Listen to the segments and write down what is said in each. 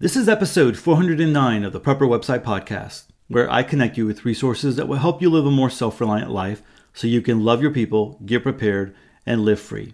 This is episode 409 of the Prepper Website Podcast, where I connect you with resources that will help you live a more self reliant life so you can love your people, get prepared, and live free.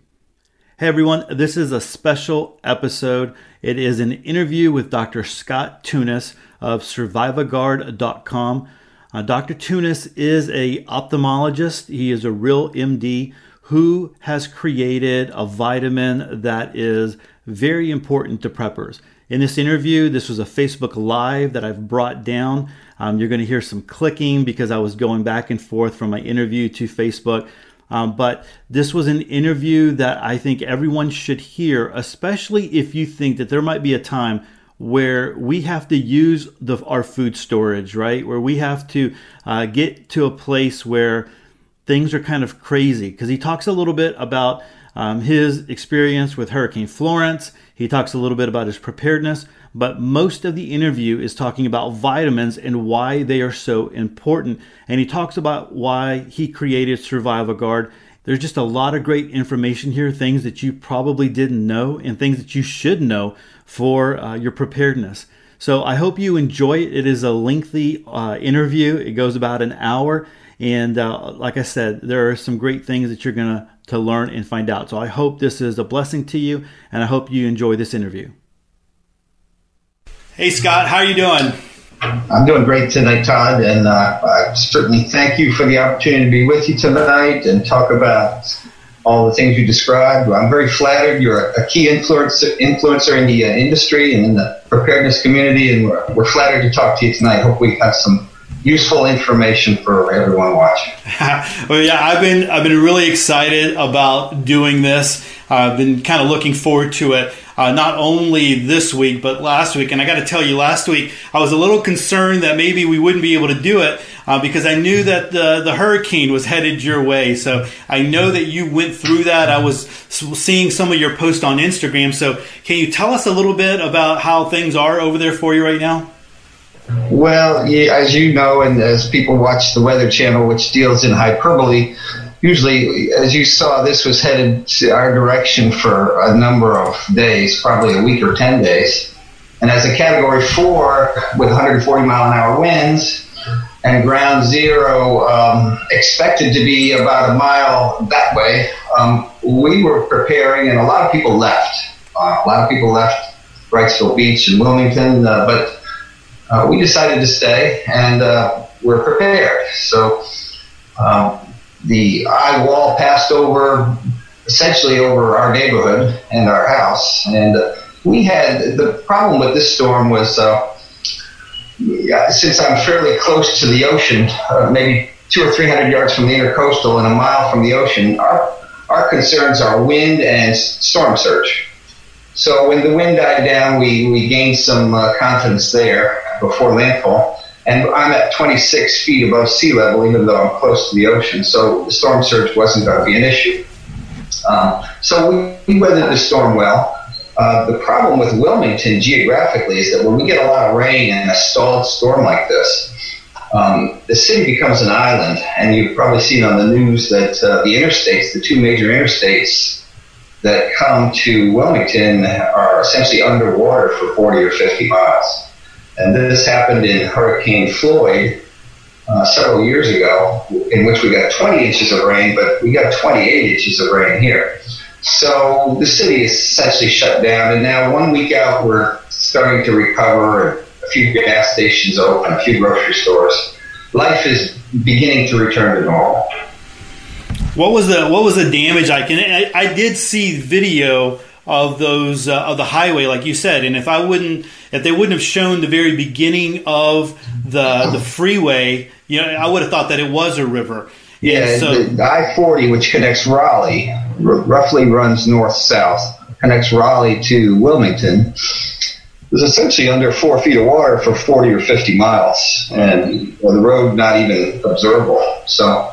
Hey everyone, this is a special episode. It is an interview with Dr. Scott Tunis of survivaguard.com. Uh, Dr. Tunis is a ophthalmologist. He is a real MD who has created a vitamin that is very important to preppers. In this interview, this was a Facebook Live that I've brought down. Um, you're going to hear some clicking because I was going back and forth from my interview to Facebook. Um, but this was an interview that I think everyone should hear, especially if you think that there might be a time where we have to use the, our food storage, right? Where we have to uh, get to a place where things are kind of crazy. Because he talks a little bit about um, his experience with Hurricane Florence. He talks a little bit about his preparedness, but most of the interview is talking about vitamins and why they are so important. And he talks about why he created Survivaguard. There's just a lot of great information here, things that you probably didn't know and things that you should know for uh, your preparedness. So I hope you enjoy it. It is a lengthy uh, interview. It goes about an hour, and uh, like I said, there are some great things that you're gonna to learn and find out. So I hope this is a blessing to you, and I hope you enjoy this interview. Hey, Scott, how are you doing? I'm doing great tonight, Todd, and uh, I certainly thank you for the opportunity to be with you tonight and talk about all the things you described. I'm very flattered. You're a key influencer, influencer in the uh, industry and in the preparedness community, and we're, we're flattered to talk to you tonight. Hope we have some useful information for everyone watching. well, yeah, I've been I've been really excited about doing this. I've been kind of looking forward to it. Uh, not only this week but last week, and I got to tell you, last week I was a little concerned that maybe we wouldn't be able to do it uh, because I knew that the the hurricane was headed your way. So I know that you went through that. I was seeing some of your posts on Instagram. So can you tell us a little bit about how things are over there for you right now? Well, as you know, and as people watch the Weather Channel, which deals in hyperbole, usually, as you saw, this was headed to our direction for a number of days, probably a week or 10 days. And as a category four with 140 mile an hour winds and ground zero um, expected to be about a mile that way, um, we were preparing, and a lot of people left. Uh, a lot of people left Wrightsville Beach and Wilmington, uh, but uh, we decided to stay and uh, we're prepared. So um, the eye wall passed over essentially over our neighborhood and our house. And uh, we had the problem with this storm was uh, since I'm fairly close to the ocean, uh, maybe two or three hundred yards from the intercoastal and a mile from the ocean, our our concerns are wind and storm surge. So when the wind died down, we, we gained some uh, confidence there before landfall. And I'm at 26 feet above sea level, even though I'm close to the ocean. So the storm surge wasn't going to be an issue. Um, so we, we, weathered the storm well. Uh, the problem with Wilmington geographically is that when we get a lot of rain and a stalled storm like this, um, the city becomes an island. And you've probably seen on the news that uh, the interstates, the two major interstates that come to Wilmington, are essentially underwater for 40 or 50 miles. And this happened in Hurricane Floyd uh, several years ago, in which we got 20 inches of rain, but we got 28 inches of rain here. So the city is essentially shut down, and now one week out, we're starting to recover. A few gas stations open, a few grocery stores. Life is beginning to return to normal. What was the what was the damage like? And I, I did see video of those uh, of the highway, like you said. And if I wouldn't, if they wouldn't have shown the very beginning of the the freeway, you know, I would have thought that it was a river. Yeah, so, the I forty, which connects Raleigh, r- roughly runs north south, connects Raleigh to Wilmington. Was essentially under four feet of water for forty or fifty miles, and well, the road not even observable. So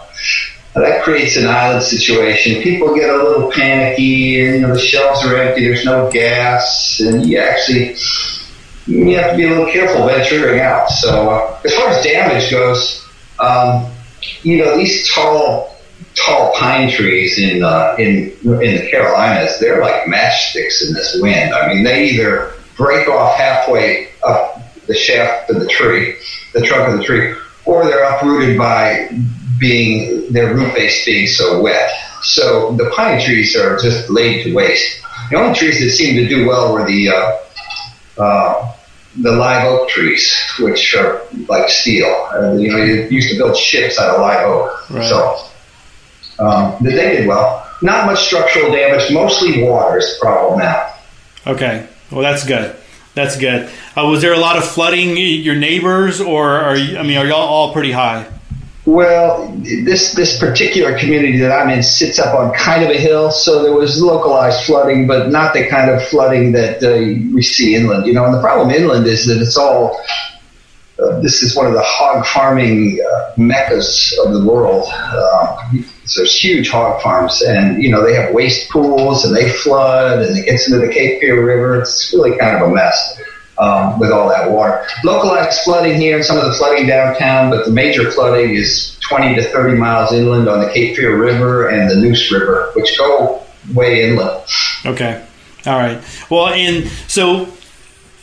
that creates an island situation. People get a little panicky, and you know, the shelves are empty. There's no gas, and you actually you have to be a little careful venturing out. So, uh, as far as damage goes, um, you know, these tall, tall pine trees in uh, in in the Carolinas, they're like matchsticks in this wind. I mean, they either break off halfway up the shaft of the tree, the trunk of the tree, or they're uprooted by being their root base being so wet. So the pine trees are just laid to waste. The only trees that seem to do well were the uh, uh, the live oak trees, which are like steel. Uh, you know, you used to build ships out of live oak. Right. So um, they did well. Not much structural damage. Mostly water is the problem now. Okay. Well, that's good. That's good. Uh, was there a lot of flooding? Your neighbors, or are you, I mean, are y'all all pretty high? Well, this this particular community that I'm in sits up on kind of a hill, so there was localized flooding, but not the kind of flooding that uh, we see inland. You know, and the problem inland is that it's all. Uh, this is one of the hog farming uh, meccas of the world. So there's huge hog farms, and you know they have waste pools, and they flood, and it gets into the Cape Fear River. It's really kind of a mess um, with all that water. Localized flooding here and some of the flooding downtown, but the major flooding is 20 to 30 miles inland on the Cape Fear River and the Neuse River, which go way inland. Okay. All right. Well, and so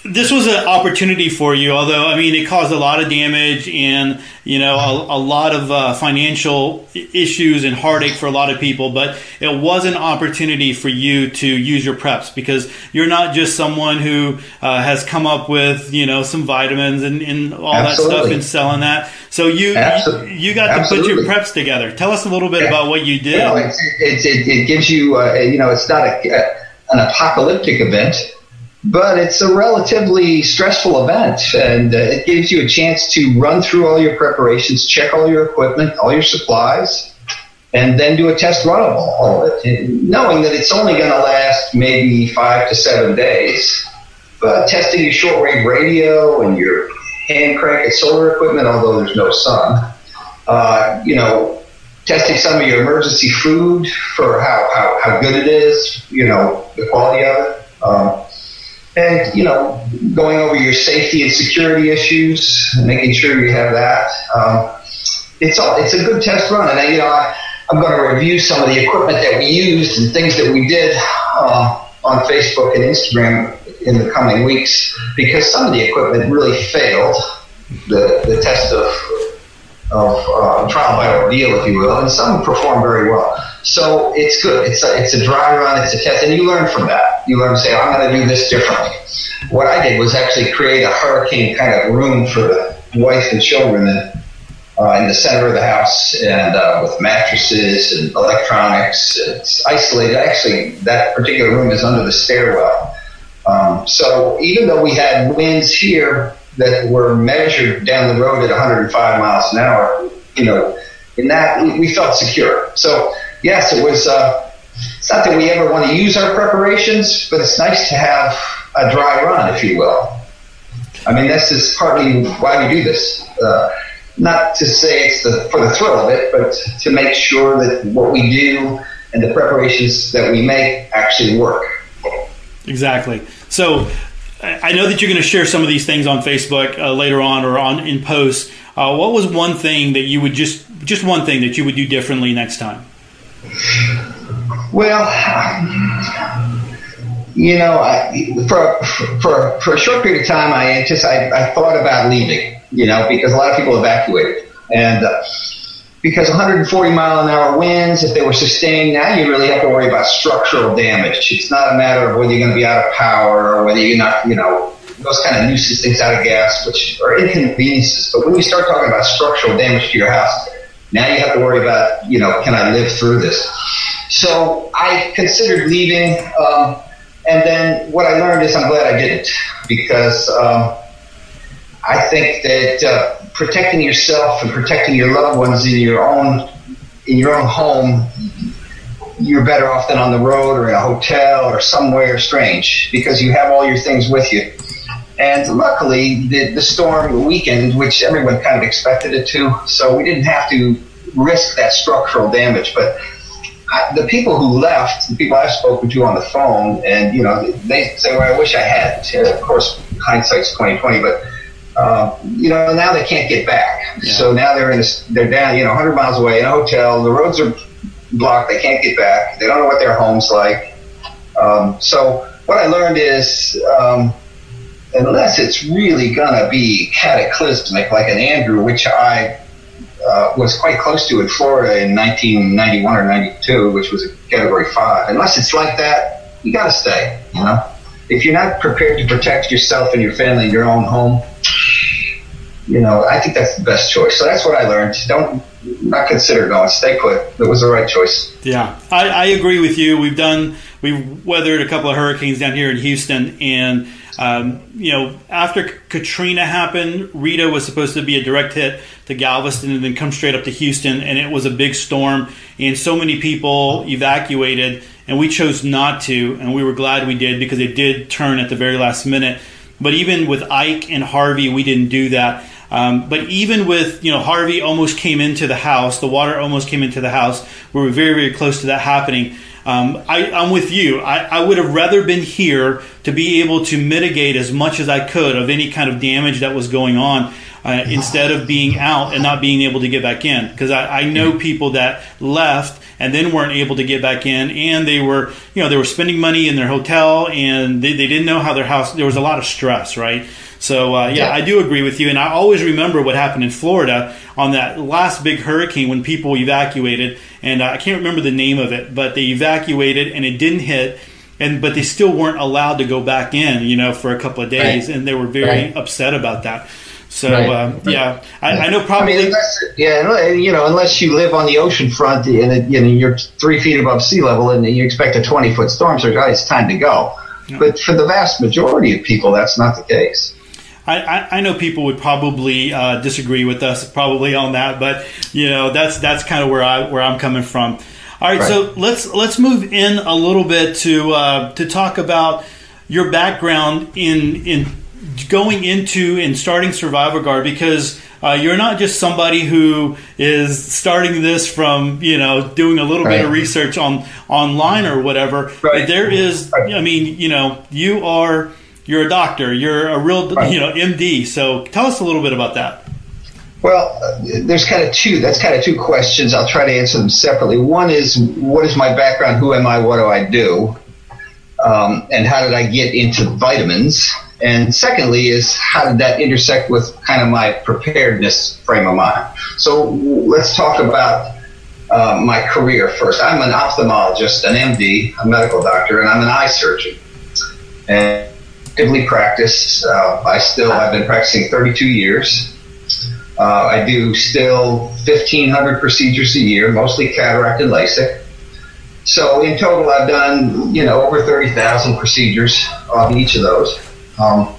this was an opportunity for you, although I mean it caused a lot of damage and you know a, a lot of uh, financial issues and heartache for a lot of people. But it was an opportunity for you to use your preps because you're not just someone who uh, has come up with you know some vitamins and, and all Absolutely. that stuff and selling that. So you Absolutely. you, got to Absolutely. put your preps together. Tell us a little bit yeah. about what you did. Well, it, it, it, gives you uh, you know it's not a, an apocalyptic event but it's a relatively stressful event and uh, it gives you a chance to run through all your preparations, check all your equipment, all your supplies, and then do a test run of all of it, knowing that it's only going to last maybe five to seven days. But testing your shortwave radio and your hand crank and solar equipment, although there's no sun, uh, you know, testing some of your emergency food for how, how, how good it is, you know, the quality of it. Um, and you know, going over your safety and security issues, and making sure you have that. Um, it's all it's a good test run, and I, you know, I, am going to review some of the equipment that we used and things that we did uh, on Facebook and Instagram in the coming weeks because some of the equipment really failed the the test of of uh, trial by ordeal, if you will, and some performed very well. So it's good. It's a, it's a dry run. It's a test, and you learn from that. You learn to say, I'm going to do this differently. What I did was actually create a hurricane kind of room for the wife and children in, uh, in the center of the house, and uh, with mattresses and electronics. It's isolated. Actually, that particular room is under the stairwell. Um, so even though we had winds here that were measured down the road at 105 miles an hour, you know, in that we, we felt secure. So yes, it was. Uh, it's not that we ever want to use our preparations, but it's nice to have a dry run, if you will. I mean, this is partly why we do this. Uh, not to say it's the, for the thrill of it, but to make sure that what we do and the preparations that we make actually work. Exactly. So I know that you're going to share some of these things on Facebook uh, later on or on in posts. Uh, what was one thing that you would just just one thing that you would do differently next time? Well, you know, I, for, for for a short period of time, I just I, I thought about leaving. You know, because a lot of people evacuated, and uh, because 140 mile an hour winds, if they were sustained, now you really have to worry about structural damage. It's not a matter of whether you're going to be out of power or whether you're not, you know, those kind of nuisance things out of gas, which are inconveniences. But when you start talking about structural damage to your house, now you have to worry about, you know, can I live through this? So I considered leaving, um, and then what I learned is I'm glad I didn't because um, I think that uh, protecting yourself and protecting your loved ones in your own in your own home, you're better off than on the road or in a hotel or somewhere strange because you have all your things with you. And luckily, the, the storm weakened, which everyone kind of expected it to. So we didn't have to risk that structural damage. But I, the people who left, the people I've spoken to on the phone, and you know, they say, "Well, I wish I had." Of course, hindsight's twenty twenty, but. Uh, you know, now they can't get back. Yeah. So now they're in this, they're down, you know, 100 miles away in a hotel. The roads are blocked. They can't get back. They don't know what their home's like. Um, so what I learned is um, unless it's really going to be cataclysmic, like an Andrew, which I uh, was quite close to in Florida in 1991 or 92, which was a Category Five. Unless it's like that, you got to stay. You know, if you're not prepared to protect yourself and your family in your own home, you know, I think that's the best choice. So that's what I learned. Don't not consider going. Stay put. It was the right choice. Yeah, I, I agree with you. We've done we've weathered a couple of hurricanes down here in Houston, and um, you know, after Katrina happened, Rita was supposed to be a direct hit to Galveston and then come straight up to Houston, and it was a big storm, and so many people evacuated, and we chose not to, and we were glad we did because it did turn at the very last minute. But even with Ike and Harvey, we didn't do that. Um, but even with you know Harvey almost came into the house, the water almost came into the house. We were very very close to that happening. Um, I, am with you. I, I, would have rather been here to be able to mitigate as much as I could of any kind of damage that was going on. Uh, instead of being out and not being able to get back in. Because I, I, know people that left and then weren't able to get back in, and they were, you know, they were spending money in their hotel and they, they didn't know how their house. There was a lot of stress, right? So uh, yeah, yeah, I do agree with you, and I always remember what happened in Florida on that last big hurricane when people evacuated, and uh, I can't remember the name of it, but they evacuated and it didn't hit. And, but they still weren't allowed to go back in, you know, for a couple of days, right. and they were very right. upset about that. So right. um, yeah, I, I, know probably. I mean, unless, yeah, you know, unless you live on the ocean front and you know you're three feet above sea level and you expect a twenty foot storm surge, oh, it's time to go. But for the vast majority of people, that's not the case. I, I, know people would probably uh, disagree with us probably on that, but you know that's that's kind of where I where I'm coming from. All right, right. so let's let's move in a little bit to uh, to talk about your background in in going into and starting Survivaguard because uh, you're not just somebody who is starting this from you know doing a little right. bit of research on online or whatever. Right. There is, I mean, you know, you are you're a doctor, you're a real, right. you know, MD. So tell us a little bit about that. Well, uh, there's kind of two. That's kind of two questions. I'll try to answer them separately. One is, what is my background? Who am I? What do I do? Um, and how did I get into vitamins? And secondly, is how did that intersect with kind of my preparedness frame of mind? So let's talk about uh, my career first. I'm an ophthalmologist, an MD, a medical doctor, and I'm an eye surgeon. And actively practice. Uh, I still have been practicing 32 years. Uh, I do still 1,500 procedures a year, mostly cataract and LASIK. So in total, I've done you know over 30,000 procedures on each of those. Um,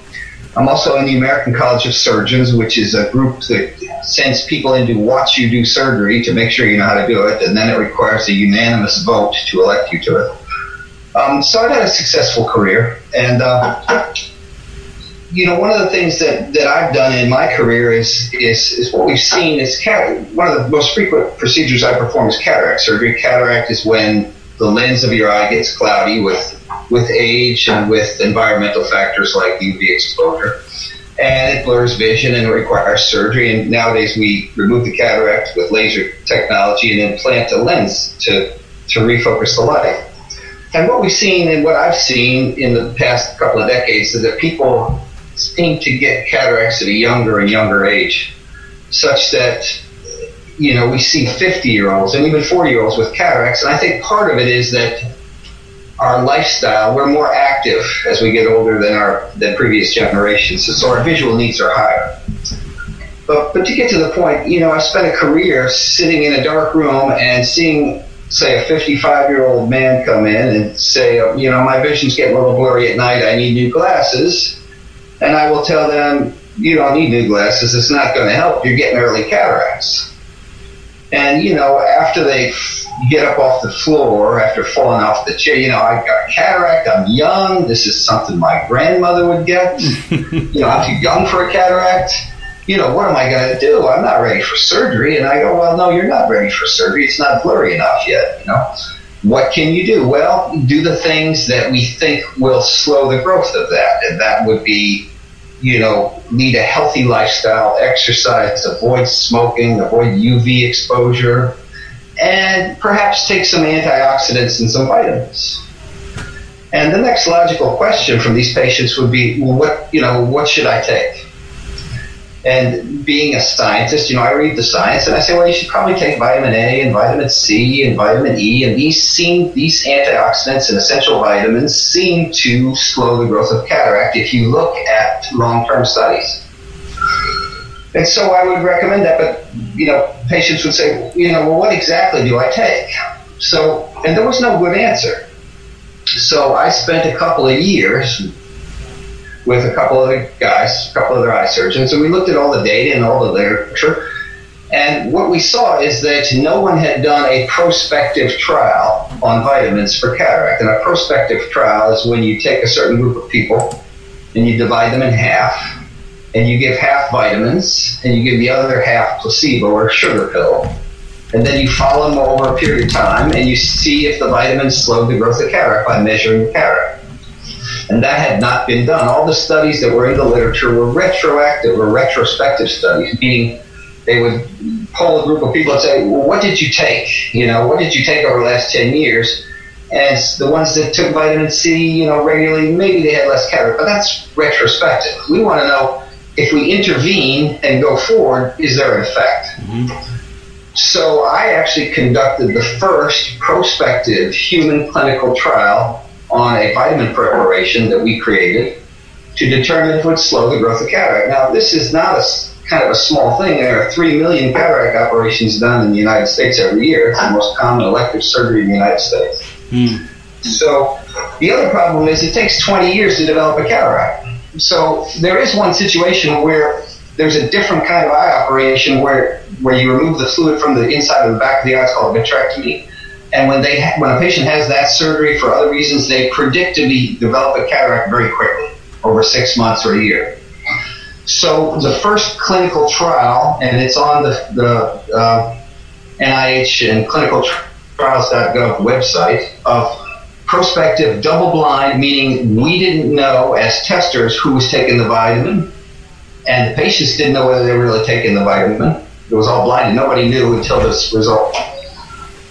I'm also in the American College of Surgeons, which is a group that sends people in to watch you do surgery to make sure you know how to do it, and then it requires a unanimous vote to elect you to it. Um, so I've had a successful career, and uh, you know, one of the things that, that I've done in my career is is, is what we've seen is cat- one of the most frequent procedures I perform is cataract surgery. Cataract is when the lens of your eye gets cloudy with with age and with environmental factors like UV exposure. And it blurs vision and requires surgery. And nowadays we remove the cataract with laser technology and implant a lens to, to refocus the light. And what we've seen and what I've seen in the past couple of decades is that people seem to get cataracts at a younger and younger age, such that you know we see 50 year olds and even 40 year olds with cataracts. And I think part of it is that our lifestyle we're more active as we get older than our than previous generations, so our visual needs are higher. But, but to get to the point, you know, I spent a career sitting in a dark room and seeing say a 55 year old man come in and say, you know, my vision's getting a little blurry at night. I need new glasses. And I will tell them, you don't need new glasses. It's not going to help. You're getting early cataracts. And, you know, after they get up off the floor, after falling off the chair, you know, I've got a cataract. I'm young. This is something my grandmother would get. you know, I'm too young for a cataract you know, what am I going to do? I'm not ready for surgery. And I go, well, no, you're not ready for surgery. It's not blurry enough yet. You know, what can you do? Well, do the things that we think will slow the growth of that. And that would be, you know, lead a healthy lifestyle, exercise, avoid smoking, avoid UV exposure, and perhaps take some antioxidants and some vitamins. And the next logical question from these patients would be, well, what, you know, what should I take? And being a scientist, you know, I read the science and I say, well, you should probably take vitamin A and vitamin C and vitamin E, and these seem these antioxidants and essential vitamins seem to slow the growth of cataract if you look at long-term studies. And so I would recommend that, but you know, patients would say, you know, well, what exactly do I take? So, and there was no good answer. So I spent a couple of years with a couple other guys, a couple other eye surgeons, and we looked at all the data and all the literature. And what we saw is that no one had done a prospective trial on vitamins for cataract. And a prospective trial is when you take a certain group of people and you divide them in half, and you give half vitamins, and you give the other half placebo or sugar pill. And then you follow them over a period of time, and you see if the vitamins slow the growth of cataract by measuring the cataract. And that had not been done. All the studies that were in the literature were retroactive or retrospective studies, meaning they would poll a group of people and say, well, what did you take? You know, what did you take over the last 10 years? And the ones that took vitamin C, you know, regularly, maybe they had less cataract, but that's retrospective. We want to know if we intervene and go forward, is there an effect? Mm-hmm. So I actually conducted the first prospective human clinical trial on a vitamin preparation that we created to determine if it would slow the growth of cataract. Now, this is not a kind of a small thing. There are 3 million cataract operations done in the United States every year. It's the most common elective surgery in the United States. Hmm. So, the other problem is it takes 20 years to develop a cataract. So, there is one situation where there's a different kind of eye operation where, where you remove the fluid from the inside of the back of the eye. It's called vitrectomy. And when they ha- when a patient has that surgery for other reasons, they predictably develop a cataract very quickly, over six months or a year. So the first clinical trial, and it's on the, the uh, NIH and clinicaltrials.gov website of prospective double-blind, meaning we didn't know as testers who was taking the vitamin, and the patients didn't know whether they were really taking the vitamin. It was all blinded. Nobody knew until this result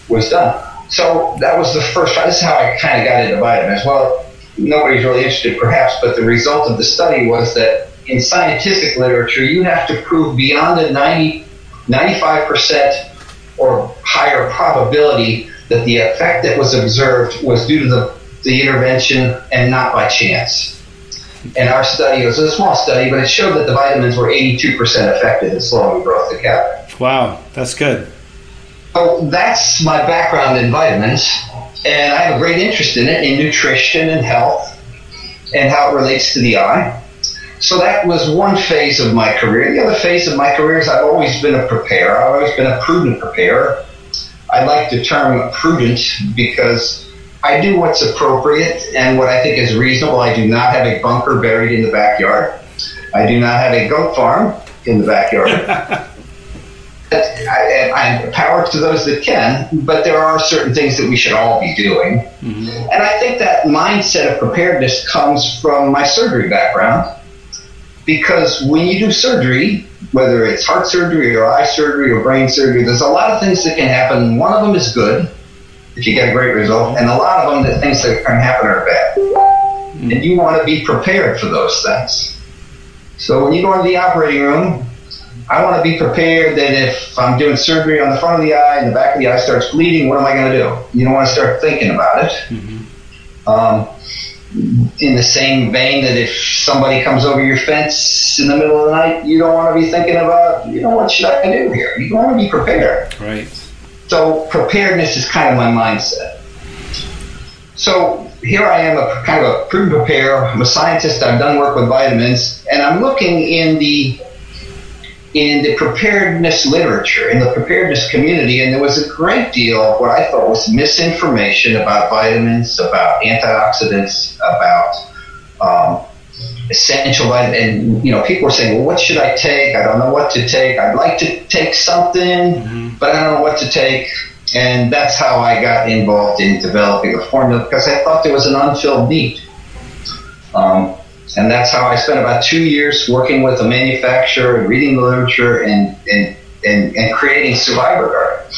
was done. So that was the first. This is how I kind of got into vitamins. Well, nobody's really interested perhaps, but the result of the study was that in scientific literature, you have to prove beyond a 90, 95% or higher probability that the effect that was observed was due to the, the intervention and not by chance. And our study was a small study, but it showed that the vitamins were 82% effective in slowing growth of cataract. Wow, that's good. So that's my background in vitamins, and I have a great interest in it, in nutrition and health, and how it relates to the eye. So that was one phase of my career. The other phase of my career is I've always been a preparer. I've always been a prudent preparer. I like the term prudent because I do what's appropriate and what I think is reasonable. I do not have a bunker buried in the backyard. I do not have a goat farm in the backyard. I, I, power to those that can, but there are certain things that we should all be doing. Mm-hmm. And I think that mindset of preparedness comes from my surgery background. Because when you do surgery, whether it's heart surgery or eye surgery or brain surgery, there's a lot of things that can happen. One of them is good, if you get a great result, and a lot of them, the things that can happen are bad. Mm-hmm. And you want to be prepared for those things. So when you go into the operating room, I want to be prepared that if I'm doing surgery on the front of the eye and the back of the eye starts bleeding, what am I going to do? You don't want to start thinking about it. Mm-hmm. Um, in the same vein that if somebody comes over your fence in the middle of the night, you don't want to be thinking about, you know, what should I do here? You want to be prepared. Right. So preparedness is kind of my mindset. So here I am, a kind of a pre-preparer. I'm a scientist. I've done work with vitamins, and I'm looking in the in the preparedness literature, in the preparedness community, and there was a great deal of what I thought was misinformation about vitamins, about antioxidants, about um, essential vitamins. And, you know, people were saying, well, what should I take? I don't know what to take. I'd like to take something, mm-hmm. but I don't know what to take. And that's how I got involved in developing a formula because I thought there was an unfilled need. Um, and that's how I spent about two years working with a manufacturer, and reading the literature, and, and, and, and creating Survivor Guard.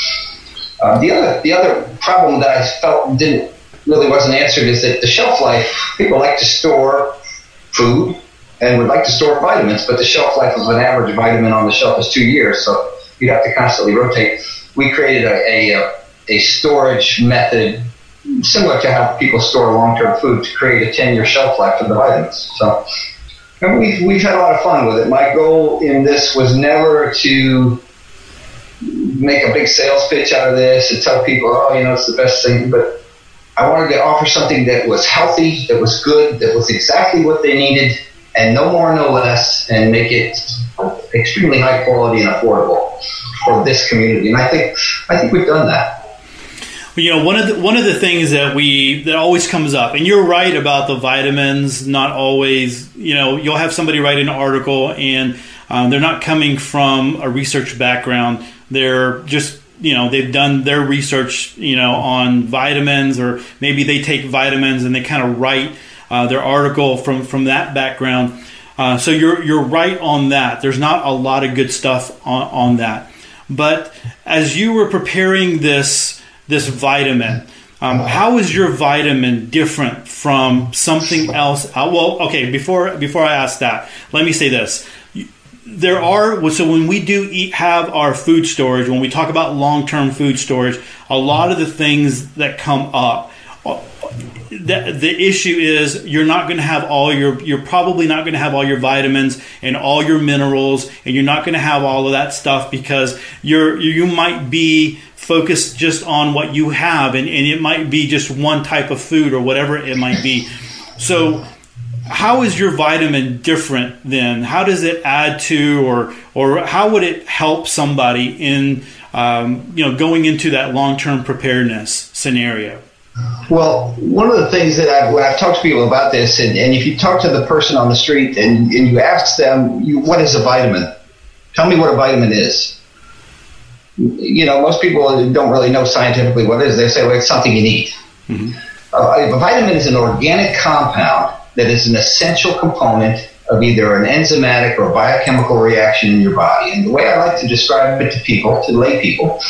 Um, the other the other problem that I felt didn't really wasn't answered is that the shelf life, people like to store food and would like to store vitamins, but the shelf life of an average vitamin on the shelf is two years, so you'd have to constantly rotate. We created a, a, a storage method similar to how people store long-term food to create a 10-year shelf life for the vitamins. So and we've, we've had a lot of fun with it. My goal in this was never to make a big sales pitch out of this and tell people, oh, you know, it's the best thing. But I wanted to offer something that was healthy, that was good, that was exactly what they needed, and no more, no less, and make it extremely high quality and affordable for this community. And I think I think we've done that you know one of the one of the things that we that always comes up and you're right about the vitamins not always you know you'll have somebody write an article and um, they're not coming from a research background. They're just you know they've done their research you know on vitamins or maybe they take vitamins and they kind of write uh, their article from from that background. Uh, so you're you're right on that. There's not a lot of good stuff on, on that. But as you were preparing this this vitamin. Um, how is your vitamin different from something else? Uh, well, okay. Before before I ask that, let me say this: there are so when we do eat have our food storage, when we talk about long term food storage, a lot of the things that come up. The, the issue is you're not going to have all your you're probably not going to have all your vitamins and all your minerals and you're not going to have all of that stuff because you're you might be focus just on what you have, and, and it might be just one type of food or whatever it might be. So, how is your vitamin different then? How does it add to, or or how would it help somebody in um, you know going into that long term preparedness scenario? Well, one of the things that I've, I've talked to people about this, and, and if you talk to the person on the street and, and you ask them, you, what is a vitamin? Tell me what a vitamin is you know, most people don't really know scientifically what it is. They say, well, it's something you need. Mm-hmm. Uh, a vitamin is an organic compound that is an essential component of either an enzymatic or biochemical reaction in your body. And the way I like to describe it to people, to lay people,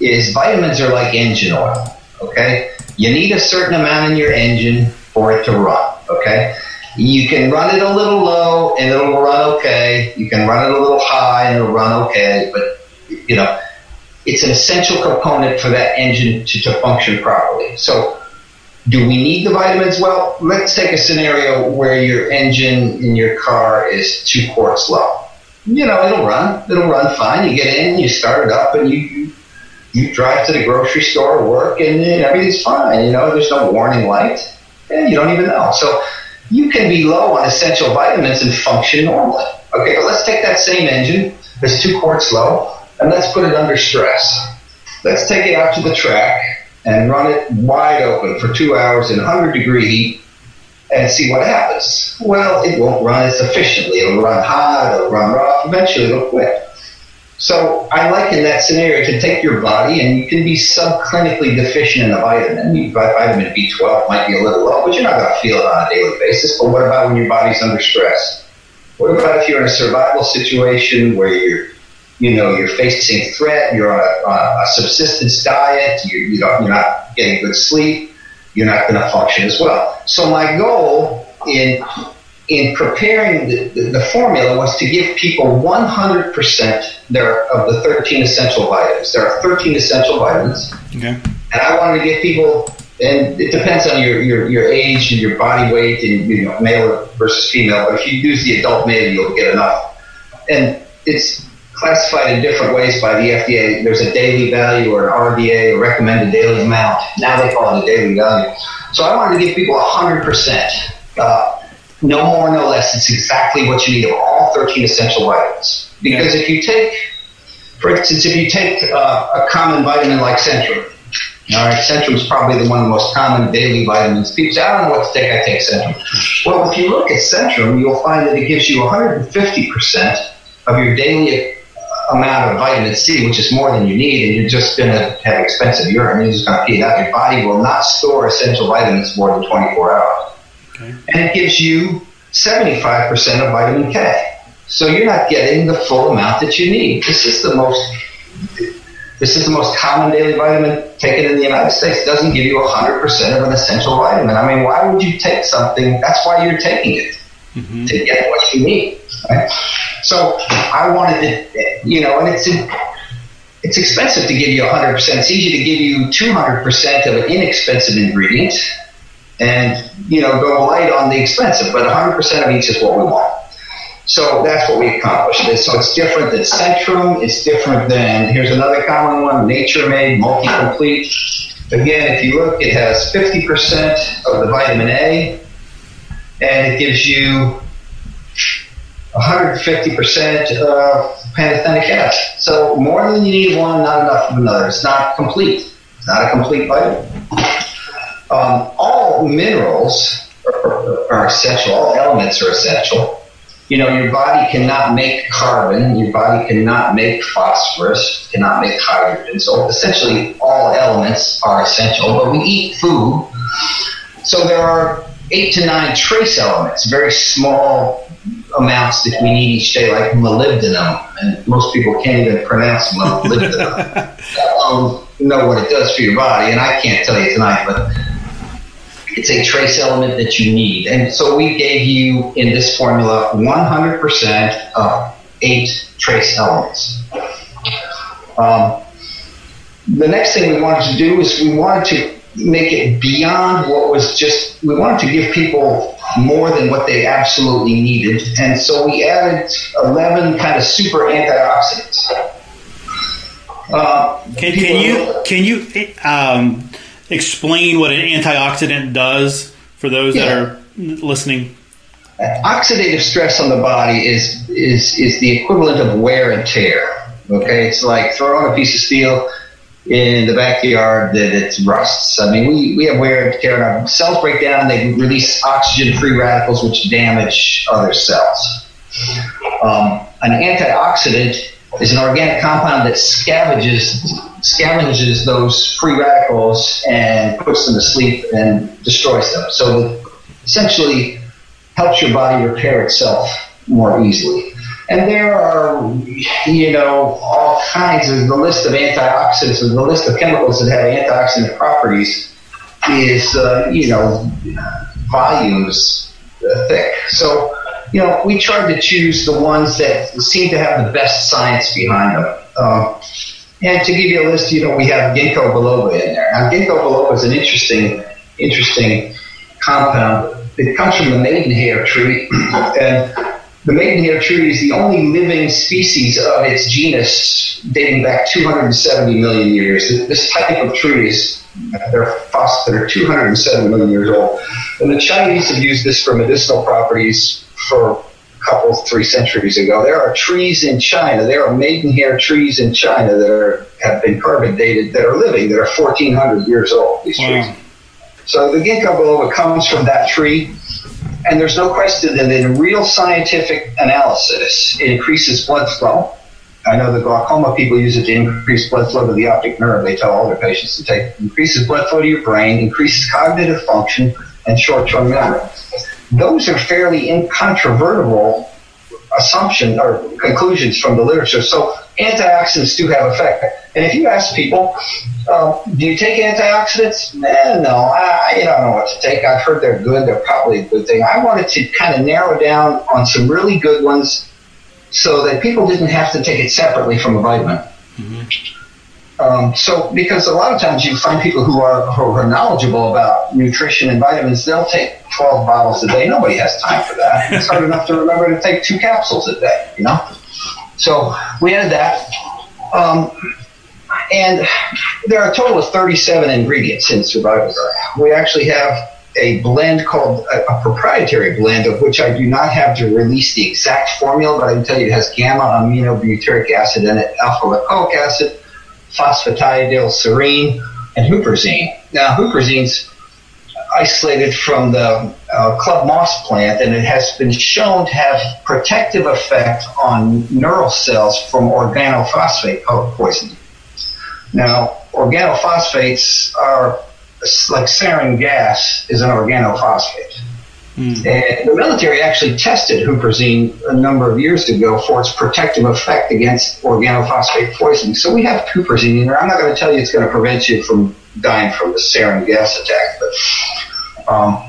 is vitamins are like engine oil. Okay, you need a certain amount in your engine for it to run. Okay, you can run it a little low and it'll run okay. You can run it a little high and it'll run okay. But you know, it's an essential component for that engine to, to function properly. So, do we need the vitamins? Well, let's take a scenario where your engine in your car is two quarts low. You know, it'll run. It'll run fine. You get in, you start it up, and you you drive to the grocery store, work, and everything's fine. You know, there's no warning light, and you don't even know. So you can be low on essential vitamins and function normally. Okay, but let's take that same engine that's two quarts low and let's put it under stress. Let's take it out to the track and run it wide open for two hours in 100 degree heat and see what happens. Well, it won't run as efficiently. It'll run hot, it'll run rough, eventually it'll quit. So I liken that scenario to take your body and you can be subclinically deficient in a vitamin. Vitamin B12 might be a little low, but you're not going to feel it on a daily basis. But what about when your body's under stress? What about if you're in a survival situation where you're you know, you're facing threat, you're on a, on a subsistence diet, you, you don't, you're not getting good sleep, you're not going to function as well. So my goal in in preparing the, the, the, formula was to give people 100% their, of the 13 essential vitamins. There are 13 essential vitamins. Okay. And I wanted to give people, and it depends on your, your, your age and your body weight and, you know, male versus female, but if you use the adult male, you'll get enough. And it's classified in different ways by the FDA. There's a daily value or an RDA, a recommended daily amount. Now they call it a daily value. So I wanted to give people 100%. Uh, no more, no less. It's exactly what you need of all 13 essential vitamins. Because if you take, for instance, if you take uh, a common vitamin like Centrum, all right, Centrum is probably the one of the most common daily vitamins. People say, I don't know what to take, I take Centrum. Well, if you look at Centrum, you'll find that it gives you 150% of your daily amount of vitamin C, which is more than you need, and you're just going to have expensive urine. You're just going to pee it out. Your body will not store essential vitamins more than 24 hours. Okay. And it gives you 75% of vitamin K. So you're not getting the full amount that you need. This is the most This is the most common daily vitamin taken in the United States. It doesn't give you 100% of an essential vitamin. I mean, why would you take something? That's why you're taking it, mm-hmm. to get what you need. Right? So I wanted to, you know, and it's it's expensive to give you 100%. It's easy to give you 200% of an inexpensive ingredient and, you know, go light on the expensive, but 100% of each is what we want. So that's what we accomplished. So it's different than Centrum. It's different than, here's another common one, Nature Made Multi-Complete. Again, if you look, it has 50% of the vitamin A, and it gives you 150% of pantothenic acid. So more than you need one, not enough of another. It's not complete. It's not a complete vitamin. Um, all minerals are, are essential. All elements are essential. You know, your body cannot make carbon. Your body cannot make phosphorus. Cannot make hydrogen. So essentially, all elements are essential. But we eat food, so there are eight to nine trace elements, very small amounts that we need each day, like molybdenum, and most people can't even pronounce molybdenum. um, know what it does for your body, and I can't tell you tonight, but it's a trace element that you need. And so we gave you in this formula 100% of eight trace elements. Um, the next thing we wanted to do is we wanted to make it beyond what was just, we wanted to give people more than what they absolutely needed. And so we added 11 kind of super antioxidants. Uh, can, can you can you um, explain what an antioxidant does for those yeah. that are listening? Oxidative stress on the body is is is the equivalent of wear and tear. Okay, it's like throwing a piece of steel in the backyard that it rusts. I mean, we, we have wear and tear. Our cells break down, they release oxygen free radicals, which damage other cells. Um, an antioxidant is an organic compound that scavenges, scavenges those free radicals and puts them to sleep and destroys them. So it essentially helps your body repair itself more easily. And there are, you know, all kinds of the list of antioxidants and the list of chemicals that have antioxidant properties is, uh, you know, volumes uh, thick. So, you know, we tried to choose the ones that seem to have the best science behind them. Uh, and to give you a list, you know, we have ginkgo biloba in there. Now, ginkgo biloba is an interesting, interesting compound. It comes from the maidenhair tree, and the maidenhair tree is the only living species of its genus dating back 270 million years. This type of trees, they're fossils that are 270 million years old. And the Chinese have used this for medicinal properties for a couple, three centuries ago. There are trees in China, there are maidenhair trees in China that are, have been carbon dated that are living, that are 1,400 years old, these wow. trees. So the ginkgo biloba comes from that tree and there's no question that in real scientific analysis, it increases blood flow. I know the glaucoma people use it to increase blood flow to the optic nerve. They tell all their patients to take increases blood flow to your brain, increases cognitive function, and short-term memory. Those are fairly incontrovertible assumptions or conclusions from the literature. So antioxidants do have effect. And if you ask people, uh, do you take antioxidants? Eh, no, I, I don't know what to take. I've heard they're good. They're probably a good thing. I wanted to kind of narrow down on some really good ones so that people didn't have to take it separately from a vitamin. Mm-hmm. Um, so, because a lot of times you find people who are, who are knowledgeable about nutrition and vitamins, they'll take 12 bottles a day. Nobody has time for that. It's hard enough to remember to take two capsules a day, you know? So we added that. Um, and there are a total of 37 ingredients in Survivaguard. We actually have a blend called a, a, proprietary blend of which I do not have to release the exact formula, but I can tell you it has gamma aminobutyric acid in it, alpha lipoic acid, phosphatidyl serine, and huperzine. Now, huperzine's isolated from the uh, club moss plant, and it has been shown to have protective effect on neural cells from organophosphate poisoning. Now, organophosphates are like sarin gas is an organophosphate. Mm. And the military actually tested huperzine a number of years ago for its protective effect against organophosphate poisoning. So we have huperzine in there. I'm not going to tell you it's going to prevent you from dying from the sarin gas attack, but um,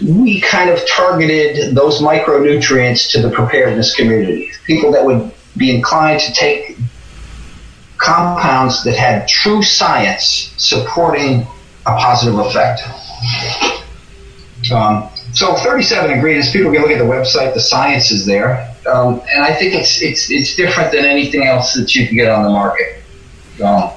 we kind of targeted those micronutrients to the preparedness community. People that would be inclined to take compounds that had true science supporting a positive effect. Um, so 37 ingredients. People can look at the website. The science is there, um, and I think it's it's it's different than anything else that you can get on the market. Um,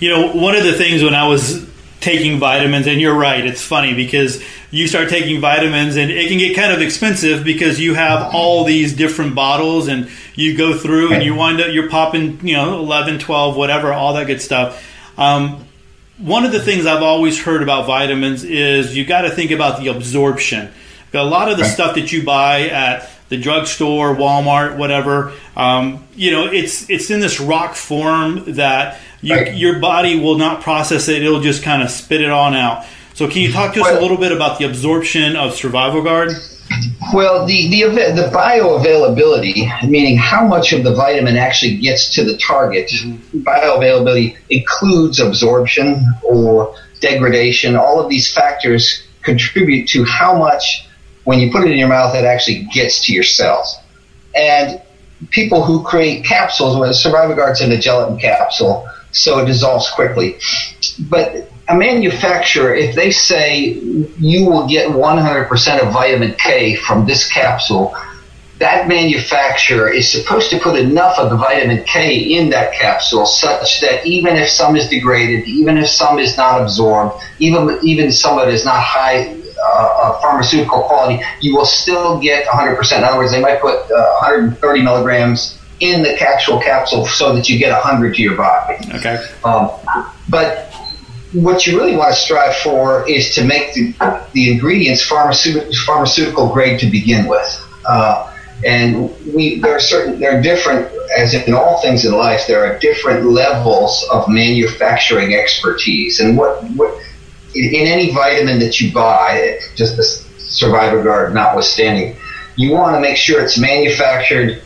you know, one of the things when I was taking vitamins, and you're right, it's funny because you start taking vitamins and it can get kind of expensive because you have all these different bottles and you go through and you wind up you're popping you know 11 12 whatever all that good stuff. Um, one of the things i've always heard about vitamins is you got to think about the absorption. A lot of the stuff that you buy at the drugstore walmart whatever um, you know it's it's in this rock form that you, your body will not process it it'll just kind of spit it on out so, can you talk to us well, a little bit about the absorption of Survivaguard? Well, the, the, the bioavailability, meaning how much of the vitamin actually gets to the target, mm-hmm. bioavailability includes absorption or degradation. All of these factors contribute to how much, when you put it in your mouth, it actually gets to your cells. And people who create capsules, well, Survivaguard's in a gelatin capsule, so it dissolves quickly. But a manufacturer, if they say you will get 100% of vitamin K from this capsule, that manufacturer is supposed to put enough of the vitamin K in that capsule such that even if some is degraded, even if some is not absorbed, even even some of it is not high uh, uh pharmaceutical quality, you will still get 100%. In other words, they might put uh, 130 milligrams in the actual capsule so that you get 100 to your body. Okay. Um, but what you really want to strive for is to make the, the ingredients pharmaceutical, pharmaceutical grade to begin with. Uh, and we there are certain there are different as in all things in life there are different levels of manufacturing expertise and what what in any vitamin that you buy just the Survivaguard notwithstanding you want to make sure it's manufactured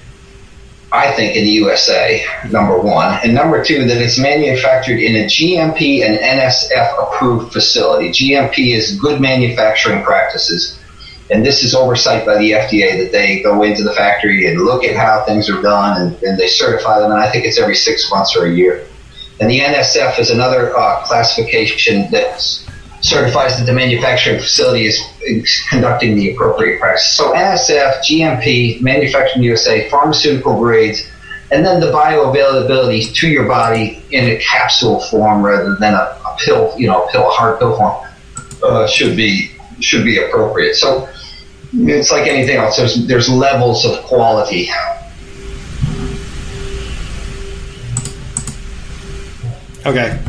I think, in the USA, number one. And number two, that it's manufactured in a GMP and NSF approved facility. GMP is good manufacturing practices. And this is oversight by the FDA that they go into the factory and look at how things are done and, and they certify them. And I think it's every six months or a year. And the NSF is another uh, classification that's certifies that the manufacturing facility is, conducting the appropriate practice. So NSF, GMP, manufacturing USA, pharmaceutical grades, and then the bioavailability to your body in a capsule form rather than a, a pill, you know, a pill, a hard pill form, uh, should be should be appropriate. So it's like anything else. There's there's levels of quality. Okay.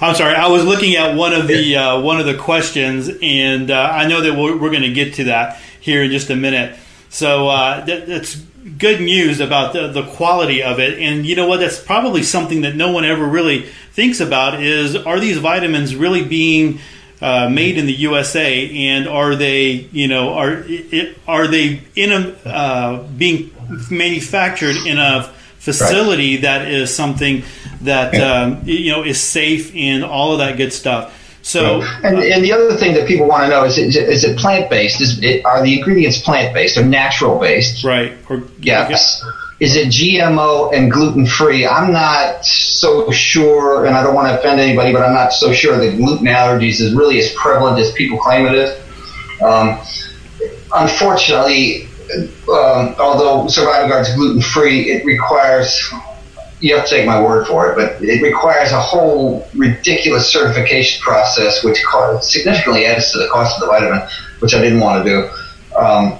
I'm sorry. I was looking at one of the uh, one of the questions, and uh, I know that we're, we're going to get to that here in just a minute. So uh, that, that's good news about the, the quality of it. And you know what? That's probably something that no one ever really thinks about. Is are these vitamins really being uh, made in the USA, and are they, you know, are it, are they in a uh, being manufactured in a facility right. that is something that um, you know is safe and all of that good stuff. So, and, uh, and the other thing that people want to know is: is it, is it plant based? Is it, are the ingredients plant based or natural based? Right. Or, yes. Is it GMO and gluten free? I'm not so sure, and I don't want to offend anybody, but I'm not so sure that gluten allergies is really as prevalent as people claim it is. Um, unfortunately, um, although Survivaguard's gluten free, it requires you have to take my word for it, but it requires a whole ridiculous certification process, which significantly adds to the cost of the vitamin, which I didn't want to do, um,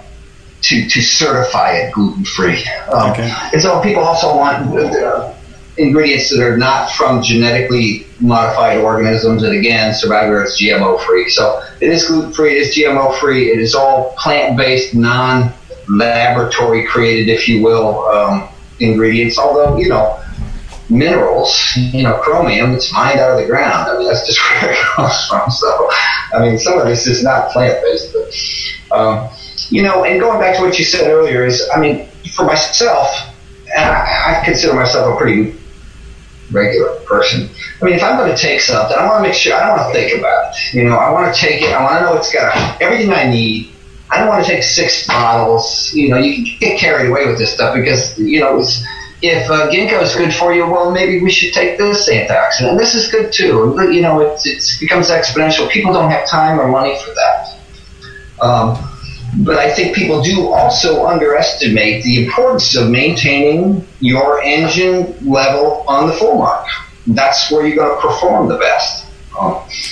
to, to certify it gluten free. Um, okay. And so people also want uh, ingredients that are not from genetically modified organisms. And again, Survivor is GMO free. So it is gluten free, it is GMO free, it is all plant based, non laboratory created, if you will, um, ingredients. Although, you know, minerals, you know, chromium, it's mined out of the ground. I mean, that's just where it comes from. So, I mean, some of this is not plant based, but, um, you know, and going back to what you said earlier is, I mean, for myself, and I, I consider myself a pretty regular person. I mean, if I'm going to take something, I want to make sure, I don't want to think about it. You know, I want to take it, I want to know it's got everything I need. I don't want to take six bottles. You know, you can get carried away with this stuff because, you know, it's, if uh, ginkgo is good for you, well, maybe we should take this antioxidant. And this is good too. You know, it, it becomes exponential. People don't have time or money for that. Um, but I think people do also underestimate the importance of maintaining your engine level on the full mark. That's where you're going to perform the best.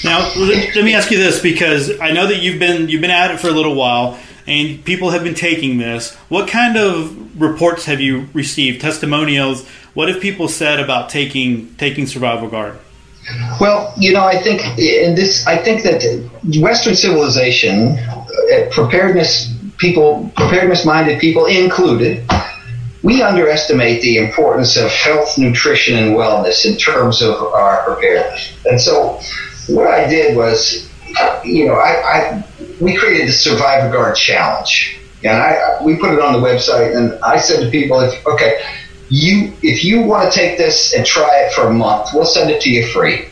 Now, let me ask you this because I know that you've been you've been at it for a little while and people have been taking this. What kind of reports have you received? Testimonials? What have people said about taking taking Survivaguard? Well, you know, I think in this, I think that Western civilization, uh, preparedness people, preparedness-minded people included, we underestimate the importance of health, nutrition, and wellness in terms of our preparedness. And so, what I did was, you know, I, I we created the Survivaguard Challenge, and I we put it on the website. And I said to people, if, okay, you if you want to take this and try it for a month, we'll send it to you free.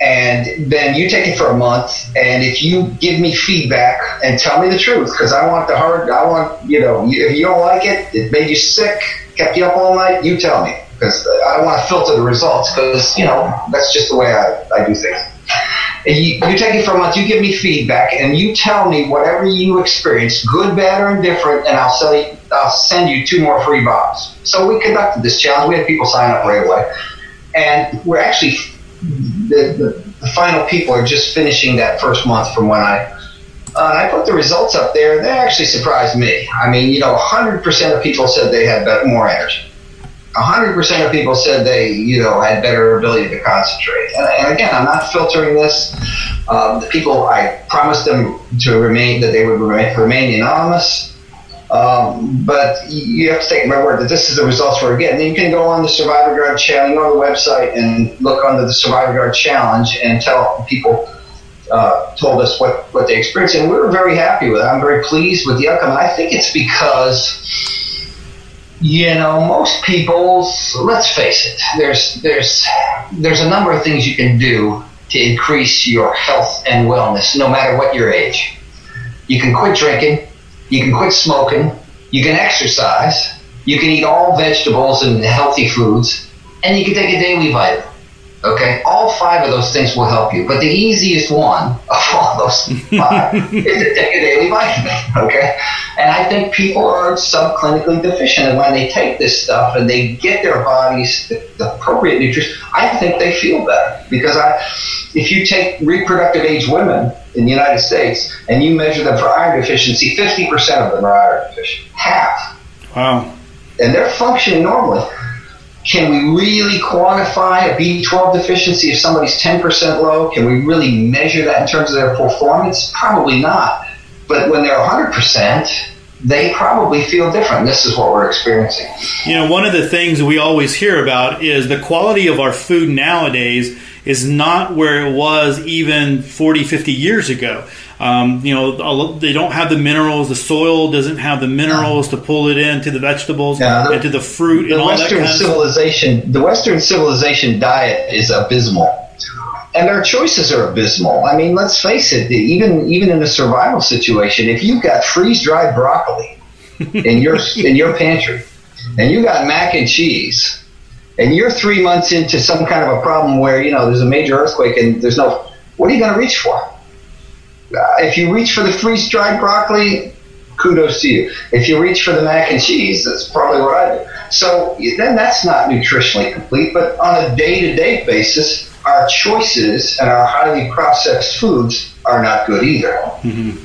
And then you take it for a month, and if you give me feedback and tell me the truth, because I want the hard, I want you know, if you don't like it, it made you sick, kept you up all night, you tell me, because I don't want to filter the results, because you know that's just the way I, I do things you, you take it for a month, you give me feedback, and you tell me whatever you experience, good, bad, or indifferent, and I'll sell you, I'll send you two more free bottles. So we conducted this challenge. We had people sign up right away, and we're actually the, the, the final people are just finishing that first month from when I. Uh, I put the results up there. They actually surprised me. I mean, you know, 100% of people said they had better, more energy. 100% of people said they, you know, had better ability to concentrate. And, and again, I'm not filtering this. Um, the people, I promised them to remain, that they would remain, remain anonymous. Um, but you have to take my word that this is the results we're getting. You can go on the Survivaguard channel, go on the website and look under the Survivaguard challenge and tell people uh, told us what, what they experienced. And we were very happy with it. I'm very pleased with the outcome. And I think it's because you know, most people, let's face it, there's there's there's a number of things you can do to increase your health and wellness, no matter what your age. You can quit drinking, you can quit smoking, you can exercise, you can eat all vegetables and healthy foods, and you can take a daily vitamin. Okay, all five of those things will help you, but the easiest one of all those five is to take a daily vitamin. Okay, and I think people are subclinically deficient, and when they take this stuff and they get their bodies the, the appropriate nutrition, I think they feel better because I, if you take reproductive age women in the United States and you measure them for iron deficiency, fifty percent of them are iron deficient, half. Wow. And they're functioning normally. Can we really quantify a B12 deficiency if somebody's 10% low? Can we really measure that in terms of their performance? Probably not. But when they're 100%, they probably feel different. This is what we're experiencing. You know, one of the things we always hear about is the quality of our food nowadays is not where it was even 40, 50 years ago. Um, you know, they don't have the minerals. The soil doesn't have the minerals to pull it into the vegetables yeah, the, and to the fruit the and all Western that. civilization, the Western civilization diet is abysmal and our choices are abysmal. I mean, let's face it. Even even in a survival situation, if you've got freeze dried broccoli in your in your pantry, and you got mac and cheese, and you're three months into some kind of a problem where you know there's a major earthquake and there's no, what are you going to reach for? Uh, if you reach for the freeze dried broccoli, kudos to you. If you reach for the mac and cheese, that's probably what I do. So then that's not nutritionally complete. But on a day to day basis, our choices and our highly processed foods are not good either. Mm-hmm.